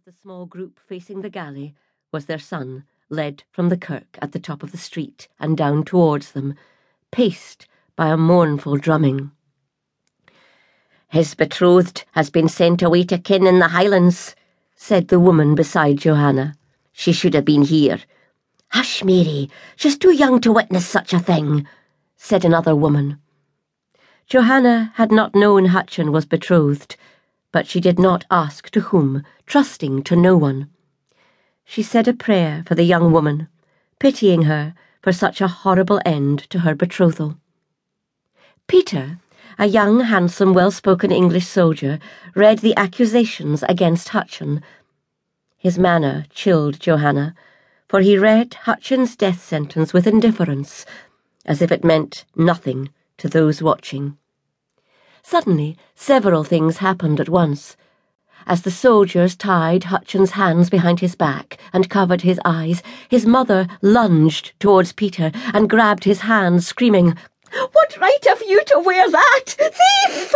of the small group facing the galley was their son, led from the kirk at the top of the street and down towards them, paced by a mournful drumming. His betrothed has been sent away to kin in the Highlands, said the woman beside Johanna. She should have been here. Hush, Mary, she's too young to witness such a thing, said another woman. Johanna had not known Hutchin was betrothed, but she did not ask to whom, trusting to no one. She said a prayer for the young woman, pitying her for such a horrible end to her betrothal. Peter, a young, handsome, well spoken English soldier, read the accusations against Hutcheon. His manner chilled Johanna, for he read Hutchin's death sentence with indifference, as if it meant nothing to those watching. Suddenly, several things happened at once. As the soldiers tied Hutchins' hands behind his back and covered his eyes, his mother lunged towards Peter and grabbed his hand, screaming, what right have you to wear that? Thief!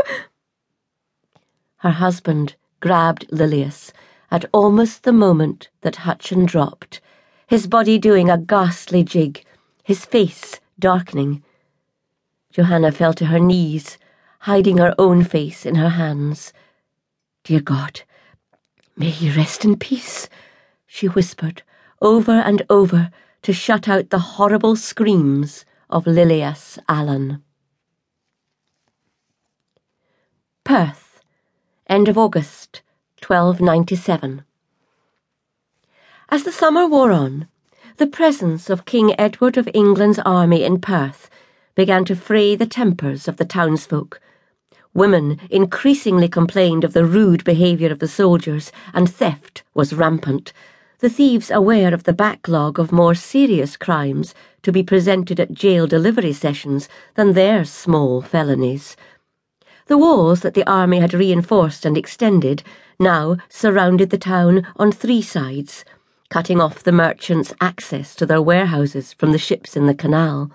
Her husband grabbed Lilias at almost the moment that Hutcheon dropped, his body doing a ghastly jig, his face darkening. Johanna fell to her knees, hiding her own face in her hands. Dear God, may he rest in peace, she whispered over and over to shut out the horrible screams of Lilias Allen. Perth, end of August, 1297. As the summer wore on, the presence of King Edward of England's army in Perth began to fray the tempers of the townsfolk. Women increasingly complained of the rude behaviour of the soldiers, and theft was rampant the thieves aware of the backlog of more serious crimes to be presented at jail delivery sessions than their small felonies. The walls that the army had reinforced and extended now surrounded the town on three sides, cutting off the merchants' access to their warehouses from the ships in the canal.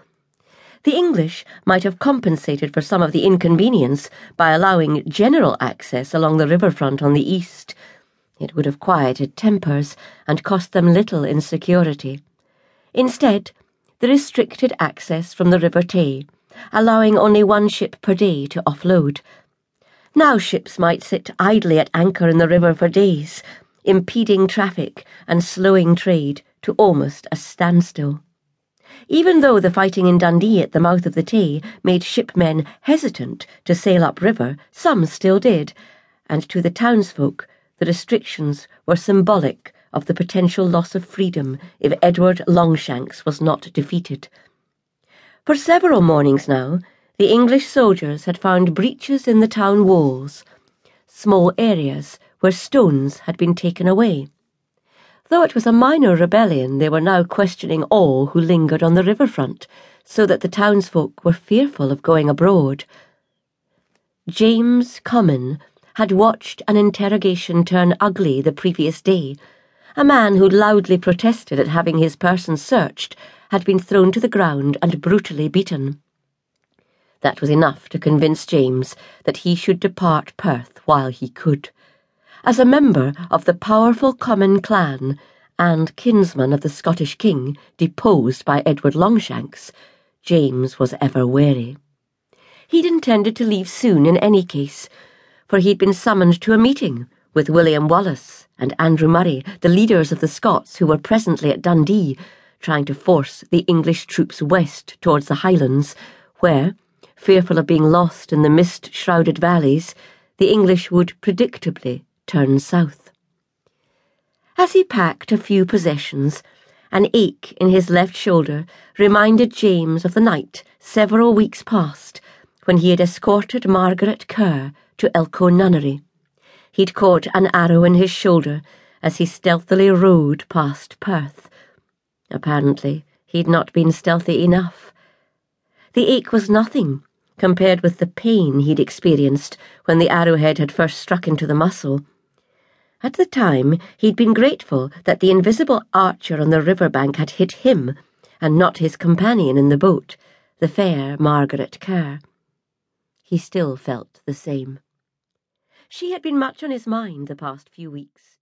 The English might have compensated for some of the inconvenience by allowing general access along the riverfront on the east it would have quieted tempers and cost them little in security. Instead, the restricted access from the River Tay, allowing only one ship per day to offload. Now ships might sit idly at anchor in the river for days, impeding traffic and slowing trade to almost a standstill. Even though the fighting in Dundee at the mouth of the Tay made shipmen hesitant to sail upriver, some still did, and to the townsfolk the restrictions were symbolic of the potential loss of freedom if Edward Longshanks was not defeated. For several mornings now, the English soldiers had found breaches in the town walls, small areas where stones had been taken away. Though it was a minor rebellion, they were now questioning all who lingered on the riverfront, so that the townsfolk were fearful of going abroad. James Comyn had watched an interrogation turn ugly the previous day. A man who loudly protested at having his person searched had been thrown to the ground and brutally beaten. That was enough to convince James that he should depart Perth while he could. As a member of the powerful Comyn clan and kinsman of the Scottish king deposed by Edward Longshanks, James was ever wary. He'd intended to leave soon in any case, for he'd been summoned to a meeting with William Wallace and Andrew Murray, the leaders of the Scots who were presently at Dundee, trying to force the English troops west towards the Highlands, where, fearful of being lost in the mist shrouded valleys, the English would predictably turn south. As he packed a few possessions, an ache in his left shoulder reminded James of the night several weeks past when he had escorted Margaret Kerr to Elcho Nunnery. He'd caught an arrow in his shoulder as he stealthily rode past Perth. Apparently, he'd not been stealthy enough. The ache was nothing compared with the pain he'd experienced when the arrowhead had first struck into the muscle. At the time, he'd been grateful that the invisible archer on the river bank had hit him and not his companion in the boat, the fair Margaret Kerr. He still felt the same. She had been much on his mind the past few weeks.